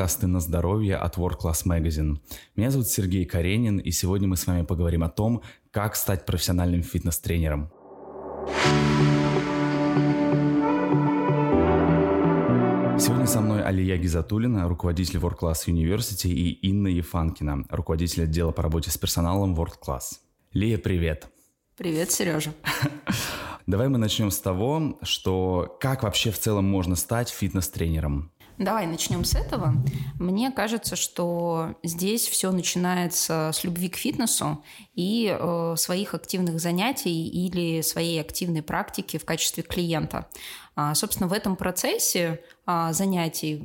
подкасты на здоровье от World Class Magazine. Меня зовут Сергей Каренин, и сегодня мы с вами поговорим о том, как стать профессиональным фитнес-тренером. Сегодня со мной Алия Гизатулина, руководитель World Class University, и Инна Ефанкина, руководитель отдела по работе с персоналом World Class. Лия, привет! Привет, Сережа. Давай мы начнем с того, что как вообще в целом можно стать фитнес-тренером? Давай начнем с этого. Мне кажется, что здесь все начинается с любви к фитнесу и э, своих активных занятий или своей активной практики в качестве клиента. А, собственно, в этом процессе а, занятий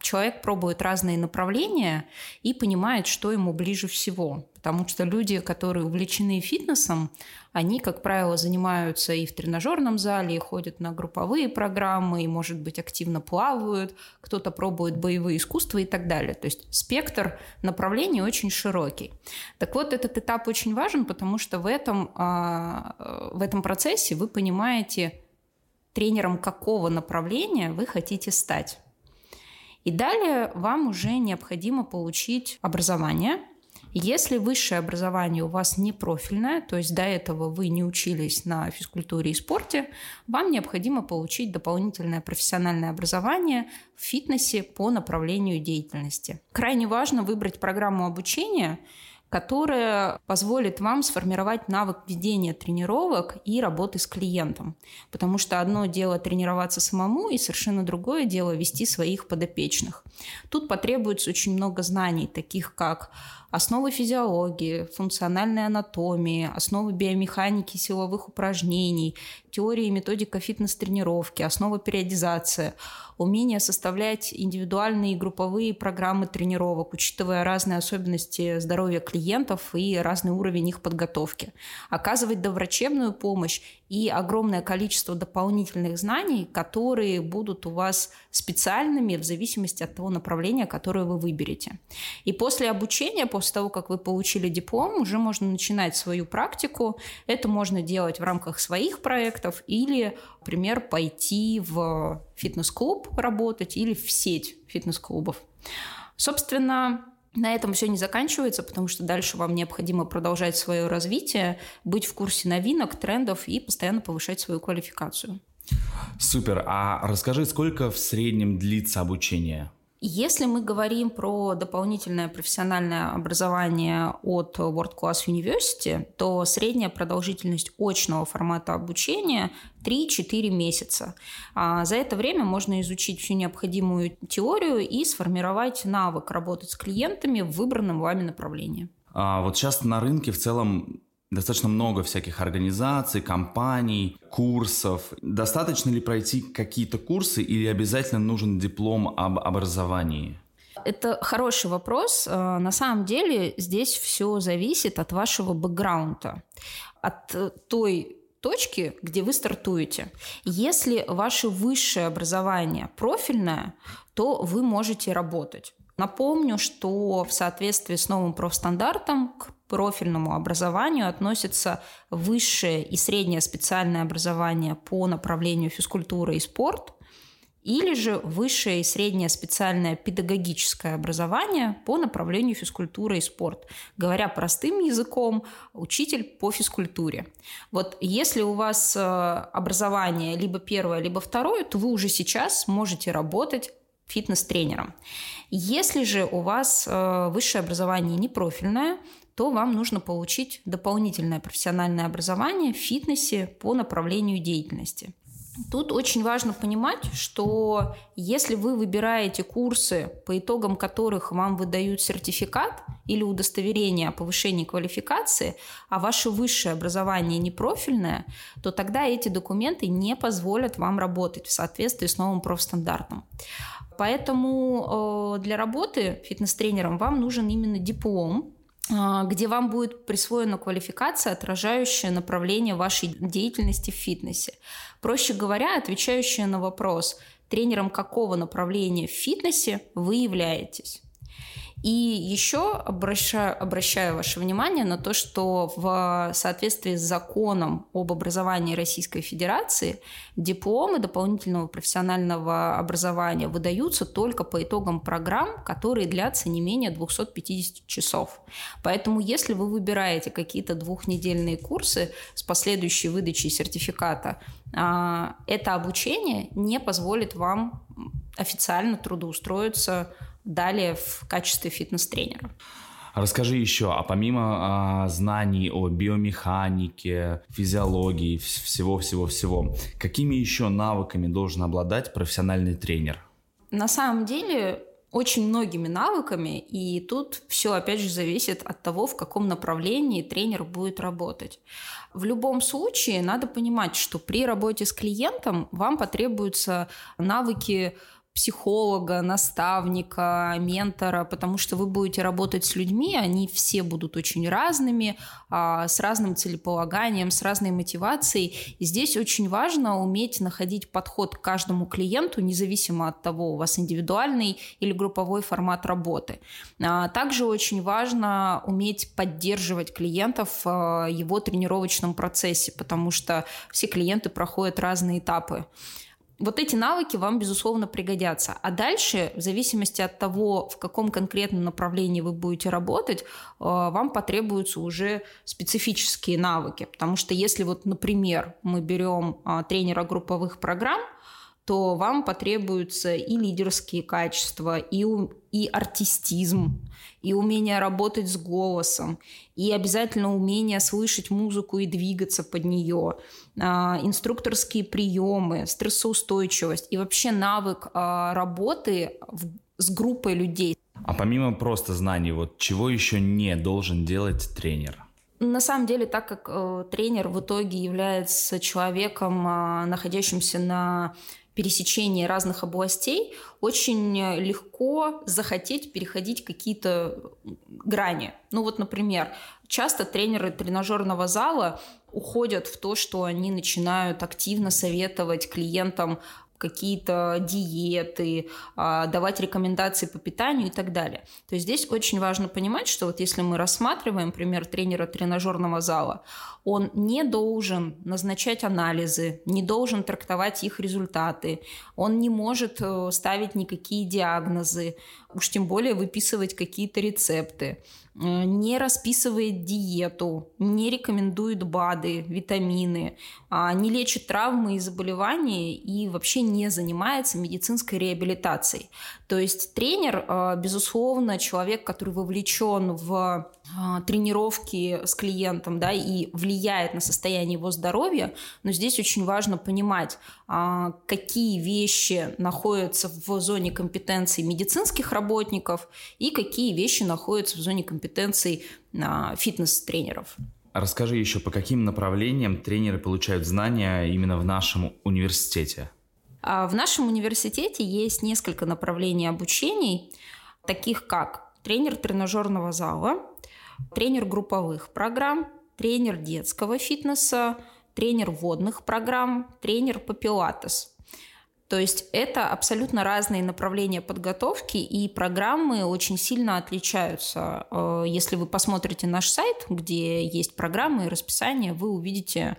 человек пробует разные направления и понимает, что ему ближе всего. Потому что люди, которые увлечены фитнесом, они, как правило, занимаются и в тренажерном зале, и ходят на групповые программы, и, может быть, активно плавают, кто-то пробует боевые искусства и так далее. То есть спектр направлений очень широкий. Так вот, этот этап очень важен, потому что в этом, а, в этом процессе вы понимаете, тренером какого направления вы хотите стать. И далее вам уже необходимо получить образование. Если высшее образование у вас не профильное, то есть до этого вы не учились на физкультуре и спорте, вам необходимо получить дополнительное профессиональное образование в фитнесе по направлению деятельности. Крайне важно выбрать программу обучения, которая позволит вам сформировать навык ведения тренировок и работы с клиентом. Потому что одно дело тренироваться самому, и совершенно другое дело вести своих подопечных. Тут потребуется очень много знаний, таких как основы физиологии, функциональной анатомии, основы биомеханики силовых упражнений, теория и методика фитнес-тренировки, основа периодизации, умение составлять индивидуальные и групповые программы тренировок, учитывая разные особенности здоровья клиентов и разный уровень их подготовки, оказывать доврачебную помощь и огромное количество дополнительных знаний, которые будут у вас специальными в зависимости от того направления, которое вы выберете. И после обучения, после того, как вы получили диплом, уже можно начинать свою практику. Это можно делать в рамках своих проектов или, например, пойти в фитнес-клуб работать или в сеть фитнес-клубов. Собственно, на этом все не заканчивается, потому что дальше вам необходимо продолжать свое развитие, быть в курсе новинок, трендов и постоянно повышать свою квалификацию. Супер. А расскажи, сколько в среднем длится обучение? Если мы говорим про дополнительное профессиональное образование от World Class University, то средняя продолжительность очного формата обучения 3-4 месяца. А за это время можно изучить всю необходимую теорию и сформировать навык работать с клиентами в выбранном вами направлении. А вот сейчас на рынке в целом достаточно много всяких организаций, компаний, курсов. Достаточно ли пройти какие-то курсы или обязательно нужен диплом об образовании? Это хороший вопрос. Э, на самом деле здесь все зависит от вашего бэкграунда, от той точки, где вы стартуете. Если ваше высшее образование профильное, то вы можете работать. Напомню, что в соответствии с новым профстандартом к профильному образованию относятся высшее и среднее специальное образование по направлению физкультура и спорт, или же высшее и среднее специальное педагогическое образование по направлению физкультура и спорт. Говоря простым языком, учитель по физкультуре. Вот если у вас э, образование либо первое, либо второе, то вы уже сейчас можете работать фитнес-тренером. Если же у вас э, высшее образование не профильное, то вам нужно получить дополнительное профессиональное образование в фитнесе по направлению деятельности. Тут очень важно понимать, что если вы выбираете курсы, по итогам которых вам выдают сертификат или удостоверение о повышении квалификации, а ваше высшее образование не профильное, то тогда эти документы не позволят вам работать в соответствии с новым профстандартом. Поэтому э, для работы фитнес-тренером вам нужен именно диплом, э, где вам будет присвоена квалификация, отражающая направление вашей деятельности в фитнесе. Проще говоря, отвечающая на вопрос, тренером какого направления в фитнесе вы являетесь. И еще обращаю, обращаю ваше внимание на то, что в соответствии с законом об образовании Российской Федерации дипломы дополнительного профессионального образования выдаются только по итогам программ, которые длятся не менее 250 часов. Поэтому если вы выбираете какие-то двухнедельные курсы с последующей выдачей сертификата, а, это обучение не позволит вам официально трудоустроиться далее в качестве фитнес-тренера. Расскажи еще, а помимо а, знаний о биомеханике, физиологии, всего-всего-всего, какими еще навыками должен обладать профессиональный тренер? На самом деле очень многими навыками, и тут все, опять же, зависит от того, в каком направлении тренер будет работать. В любом случае, надо понимать, что при работе с клиентом вам потребуются навыки психолога, наставника, ментора, потому что вы будете работать с людьми, они все будут очень разными, а, с разным целеполаганием, с разной мотивацией. И здесь очень важно уметь находить подход к каждому клиенту, независимо от того, у вас индивидуальный или групповой формат работы. А, также очень важно уметь поддерживать клиентов в его тренировочном процессе, потому что все клиенты проходят разные этапы вот эти навыки вам, безусловно, пригодятся. А дальше, в зависимости от того, в каком конкретном направлении вы будете работать, э, вам потребуются уже специфические навыки. Потому что если вот, например, мы берем э, тренера групповых программ, то вам потребуются и лидерские качества, и, и артистизм, и умение работать с голосом, и обязательно умение слышать музыку и двигаться под нее, а, инструкторские приемы, стрессоустойчивость и вообще навык а, работы с группой людей. А помимо просто знаний, вот чего еще не должен делать тренер? На самом деле, так как э, тренер в итоге является человеком, э, находящимся на пересечении разных областей очень легко захотеть переходить какие-то грани. Ну вот, например, часто тренеры тренажерного зала уходят в то, что они начинают активно советовать клиентам какие-то диеты, а, давать рекомендации по питанию и так далее. То есть здесь очень важно понимать, что вот если мы рассматриваем пример тренера тренажерного зала, он не должен назначать анализы, не должен трактовать их результаты, он не может э, ставить никакие диагнозы, уж тем более выписывать какие-то рецепты. Э, не расписывает диету, не рекомендует БАДы, витамины, а, не лечит травмы и заболевания и вообще не занимается медицинской реабилитацией. То есть тренер, э, безусловно, человек, который вовлечен в а, тренировки с клиентом да, и влияет на состояние его здоровья, но здесь очень важно понимать, а, какие вещи находятся в зоне компетенции медицинских работников и какие вещи находятся в зоне компетенции а, фитнес-тренеров. Расскажи еще, по каким направлениям тренеры получают знания именно в нашем университете? В нашем университете есть несколько направлений обучений, таких как тренер тренажерного зала, тренер групповых программ, тренер детского фитнеса, тренер водных программ, тренер по пилатес. То есть это абсолютно разные направления подготовки, и программы очень сильно отличаются. Э, если вы посмотрите наш сайт, где есть программы и расписание, вы увидите,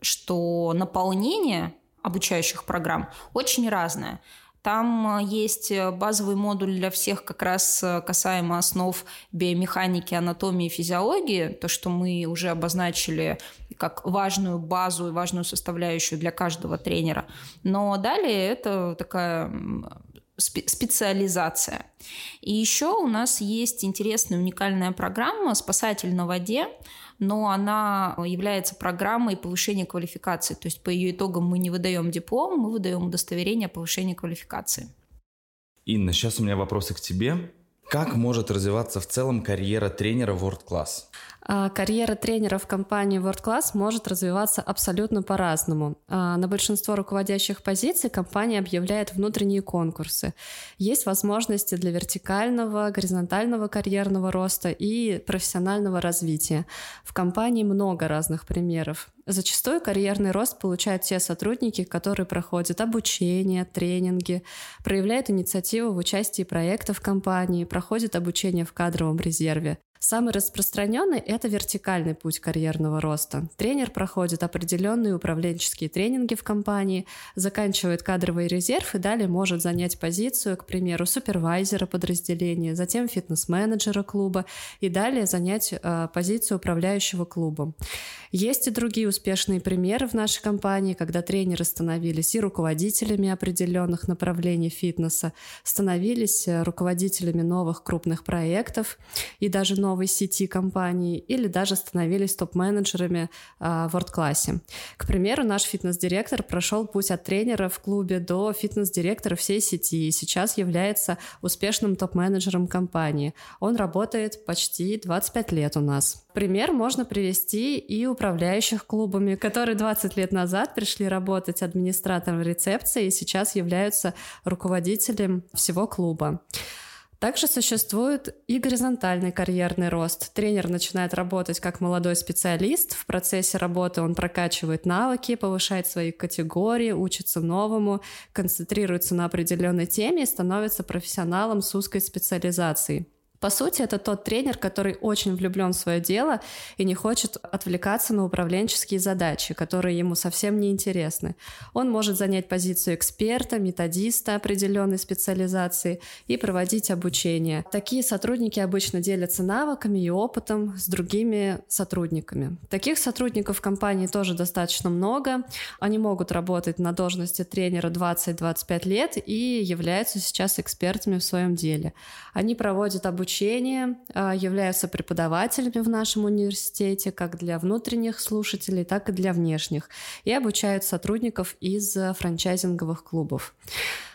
что наполнение обучающих программ очень разное. Там э, есть э, базовый модуль для всех как раз э, касаемо основ биомеханики, анатомии и физиологии, то, что мы уже обозначили как важную базу и важную составляющую для каждого тренера. Но далее это такая специализация. И еще у нас есть интересная уникальная программа «Спасатель на воде», но она является программой повышения квалификации. То есть по ее итогам мы не выдаем диплом, мы выдаем удостоверение о повышении квалификации. Инна, сейчас у меня вопросы к тебе. Как может развиваться в целом карьера тренера World Class? А, карьера тренера в компании World Class может развиваться абсолютно по-разному. А, на большинство руководящих позиций компания объявляет внутренние конкурсы. Есть возможности для вертикального, горизонтального карьерного роста и профессионального развития. В компании много разных примеров. Зачастую карьерный рост получают те сотрудники, которые проходят обучение, тренинги, проявляют инициативу в участии проектов компании, проходят обучение в кадровом резерве. Самый распространенный – это вертикальный путь карьерного роста. Тренер проходит определенные управленческие тренинги в компании, заканчивает кадровый резерв и далее может занять позицию, к примеру, супервайзера подразделения, затем фитнес-менеджера клуба и далее занять э, позицию управляющего клубом. Есть и другие успешные примеры в нашей компании, когда тренеры становились и руководителями определенных направлений фитнеса, становились э, руководителями новых крупных проектов и даже новой сети компаний, или даже становились топ-менеджерами э, в WordClass. К примеру, наш фитнес-директор прошел путь от тренера в клубе до фитнес-директора всей сети и сейчас является успешным топ-менеджером компании. Он работает почти 25 лет у нас. Пример можно привести и управляющих клубами, которые 20 лет назад пришли работать администратором рецепции и сейчас являются руководителем всего клуба. Также существует и горизонтальный карьерный рост. Тренер начинает работать как молодой специалист. В процессе работы он прокачивает навыки, повышает свои категории, учится новому, концентрируется на определенной теме и становится профессионалом с узкой специализацией. По сути, это тот тренер, который очень влюблен в свое дело и не хочет отвлекаться на управленческие задачи, которые ему совсем не интересны. Он может занять позицию эксперта, методиста определенной специализации и проводить обучение. Такие сотрудники обычно делятся навыками и опытом с другими сотрудниками. Таких сотрудников в компании тоже достаточно много. Они могут работать на должности тренера 20-25 лет и являются сейчас экспертами в своем деле. Они проводят обучение обучения, а, являются преподавателями в нашем университете как для внутренних слушателей, так и для внешних, и обучают сотрудников из франчайзинговых клубов.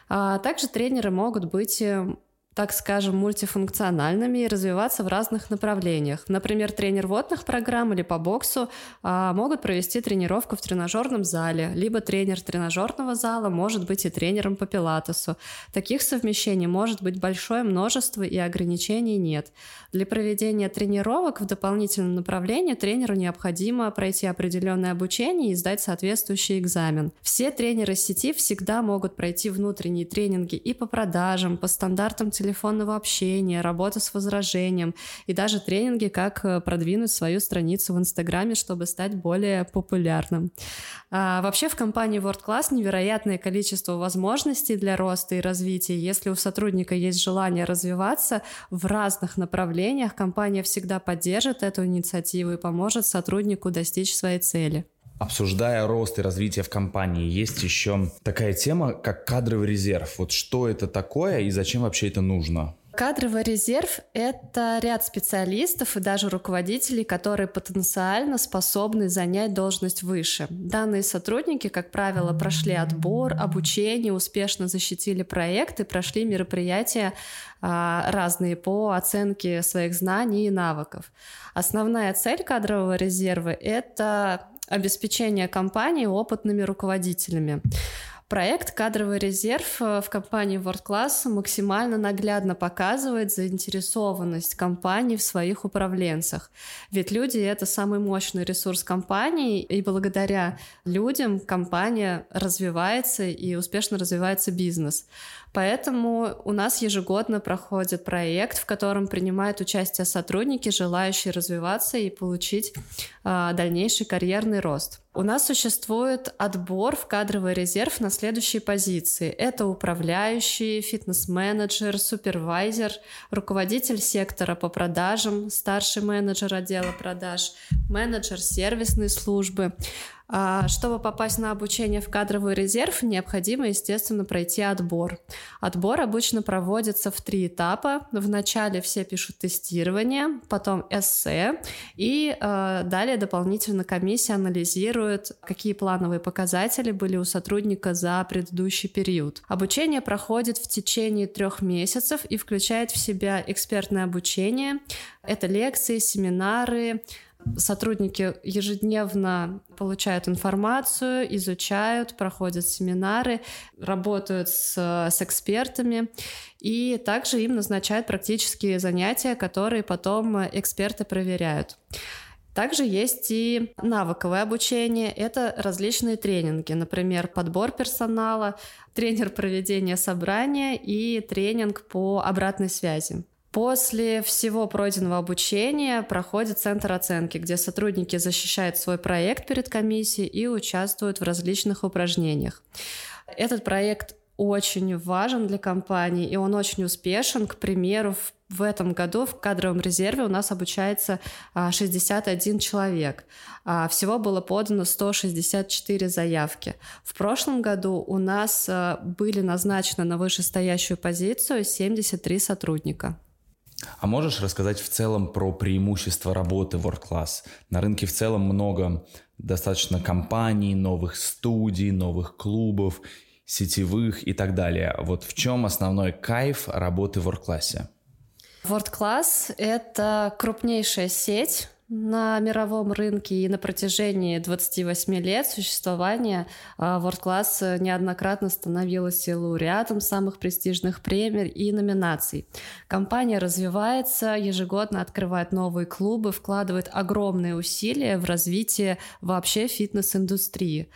А, также тренеры могут быть э, так скажем, мультифункциональными и развиваться в разных направлениях. Например, тренер водных программ или по боксу а, могут провести тренировку в тренажерном зале, либо тренер тренажерного зала может быть и тренером по пилатесу. Таких совмещений может быть большое множество и ограничений нет. Для проведения тренировок в дополнительном направлении тренеру необходимо пройти определенное обучение и сдать соответствующий экзамен. Все тренеры сети всегда могут пройти внутренние тренинги и по продажам, по стандартам телефона, телефонного общения, работа с возражением и даже тренинги, как э, продвинуть свою страницу в Инстаграме, чтобы стать более популярным. А, вообще в компании World Class невероятное количество возможностей для роста и развития. Если у сотрудника есть желание развиваться в разных направлениях, компания всегда поддержит эту инициативу и поможет сотруднику достичь своей цели. Обсуждая рост и развитие в компании, есть еще такая тема, как кадровый резерв. Вот что это такое и зачем вообще это нужно? Кадровый резерв — это ряд специалистов и даже руководителей, которые потенциально способны занять должность выше. Данные сотрудники, как правило, прошли отбор, обучение, успешно защитили проекты, прошли мероприятия а, разные по оценке своих знаний и навыков. Основная цель кадрового резерва — это обеспечения компании опытными руководителями. Проект «Кадровый резерв» э, в компании World Class максимально наглядно показывает заинтересованность компании в своих управленцах. Ведь люди — это самый мощный ресурс компании, и благодаря людям компания развивается и успешно развивается бизнес. Поэтому у нас ежегодно проходит проект, в котором принимают участие сотрудники, желающие развиваться и получить э, дальнейший карьерный рост. У нас существует отбор в кадровый резерв на следующие позиции. Это управляющий, фитнес-менеджер, супервайзер, руководитель сектора по продажам, старший менеджер отдела продаж, менеджер сервисной службы. А, чтобы попасть на обучение в кадровый резерв, необходимо, естественно, пройти отбор. Отбор обычно проводится в три этапа. Вначале все пишут тестирование, потом эссе, и э, далее дополнительно комиссия анализирует, какие плановые показатели были у сотрудника за предыдущий период. Обучение проходит в течение трех месяцев и включает в себя экспертное обучение. Это лекции, семинары, Сотрудники ежедневно получают информацию, изучают, проходят семинары, работают с, с экспертами, и также им назначают практические занятия, которые потом эксперты проверяют. Также есть и навыковое обучение. Это различные тренинги, например, подбор персонала, тренер проведения собрания и тренинг по обратной связи. После всего пройденного обучения проходит центр оценки, где сотрудники защищают свой проект перед комиссией и участвуют в различных упражнениях. Этот проект очень важен для компании, и он очень успешен. К примеру, в этом году в кадровом резерве у нас обучается 61 а, человек. А, всего было подано 164 заявки. В прошлом году у нас а, были назначены на вышестоящую позицию 73 сотрудника. А можешь рассказать в целом про преимущества работы World Class? На рынке в целом много достаточно компаний, новых студий, новых клубов, сетевых и так далее. Вот в чем основной кайф работы в World Class? World Class — это крупнейшая сеть на мировом рынке и на протяжении 28 лет существования а, World Class неоднократно становилась лауреатом самых престижных премий и номинаций. Компания развивается, ежегодно открывает новые клубы, вкладывает огромные усилия в развитие вообще фитнес-индустрии.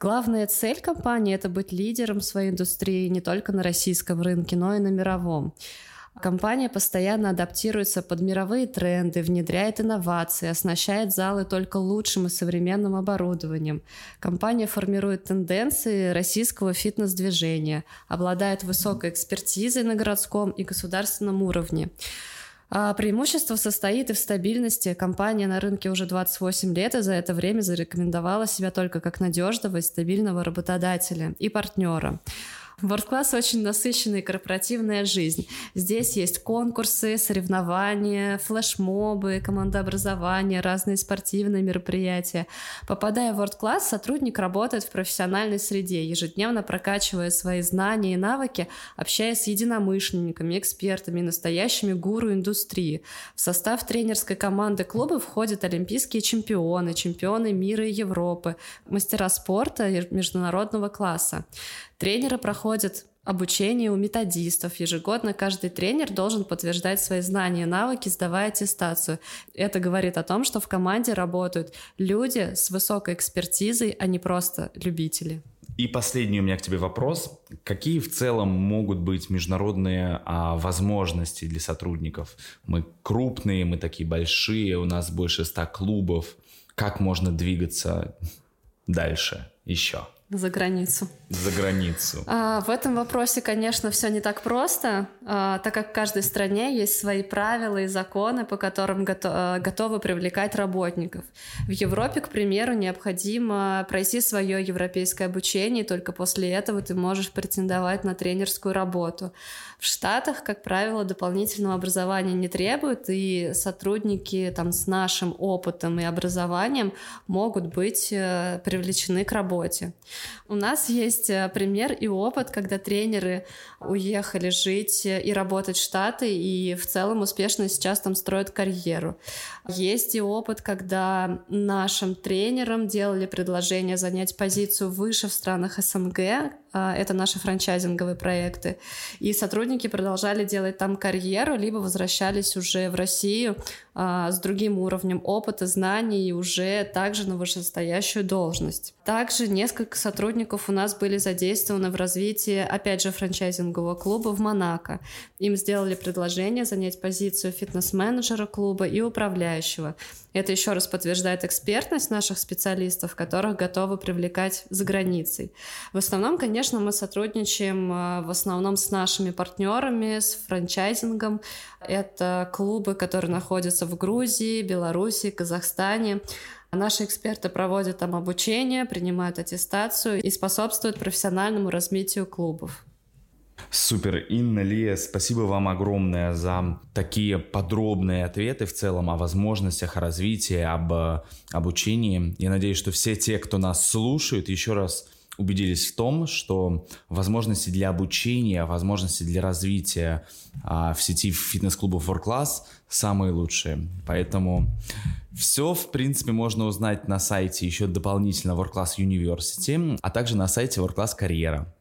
Главная цель компании — это быть лидером своей индустрии не только на российском рынке, но и на мировом. Компания постоянно адаптируется под мировые тренды, внедряет инновации, оснащает залы только лучшим и современным оборудованием. Компания формирует тенденции российского фитнес-движения, обладает высокой экспертизой на городском и государственном уровне. А преимущество состоит и в стабильности. Компания на рынке уже 28 лет и за это время зарекомендовала себя только как надежного и стабильного работодателя и партнера. World Class очень насыщенная корпоративная жизнь. Здесь есть конкурсы, соревнования, флешмобы, командообразование, разные спортивные мероприятия. Попадая в World Class, сотрудник работает в профессиональной среде, ежедневно прокачивая свои знания и навыки, общаясь с единомышленниками, экспертами настоящими гуру индустрии. В состав тренерской команды клуба входят олимпийские чемпионы, чемпионы мира и Европы, мастера спорта международного класса. Тренеры проходят обучение у методистов. Ежегодно каждый тренер должен подтверждать свои знания и навыки, сдавая аттестацию. Это говорит о том, что в команде работают люди с высокой экспертизой, а не просто любители. И последний у меня к тебе вопрос. Какие в целом могут быть международные а, возможности для сотрудников? Мы крупные, мы такие большие, у нас больше ста клубов. Как можно двигаться дальше еще? За границу. За границу. А, в этом вопросе, конечно, все не так просто, а, так как в каждой стране есть свои правила и законы, по которым гото- а, готовы привлекать работников. В Европе, к примеру, необходимо пройти свое европейское обучение, и только после этого ты можешь претендовать на тренерскую работу. В Штатах, как правило, дополнительного образования не требуют, и сотрудники там, с нашим опытом и образованием могут быть э, привлечены к работе. У нас есть э, пример и опыт, когда тренеры уехали жить и работать в Штаты, и в целом успешно сейчас там строят карьеру. Есть и опыт, когда нашим тренерам делали предложение занять позицию выше в странах СНГ, это наши франчайзинговые проекты. И сотрудники продолжали делать там карьеру, либо возвращались уже в Россию а, с другим уровнем опыта, знаний и уже также на вышестоящую должность. Также несколько сотрудников у нас были задействованы в развитии, опять же, франчайзингового клуба в Монако. Им сделали предложение занять позицию фитнес-менеджера клуба и управляющего. Это еще раз подтверждает экспертность наших специалистов, которых готовы привлекать за границей. В основном, конечно, конечно, мы сотрудничаем э, в основном с нашими партнерами, с франчайзингом. Это клубы, которые находятся в Грузии, Беларуси, Казахстане. Наши эксперты проводят там обучение, принимают аттестацию и способствуют профессиональному развитию клубов. Супер, Инна, Лия, спасибо вам огромное за такие подробные ответы в целом о возможностях развития, об обучении. Я надеюсь, что все те, кто нас слушают, еще раз убедились в том, что возможности для обучения, возможности для развития а, в сети фитнес-клубов World Class самые лучшие. Поэтому все, в принципе, можно узнать на сайте еще дополнительно World Class University, а также на сайте World Class Карьера.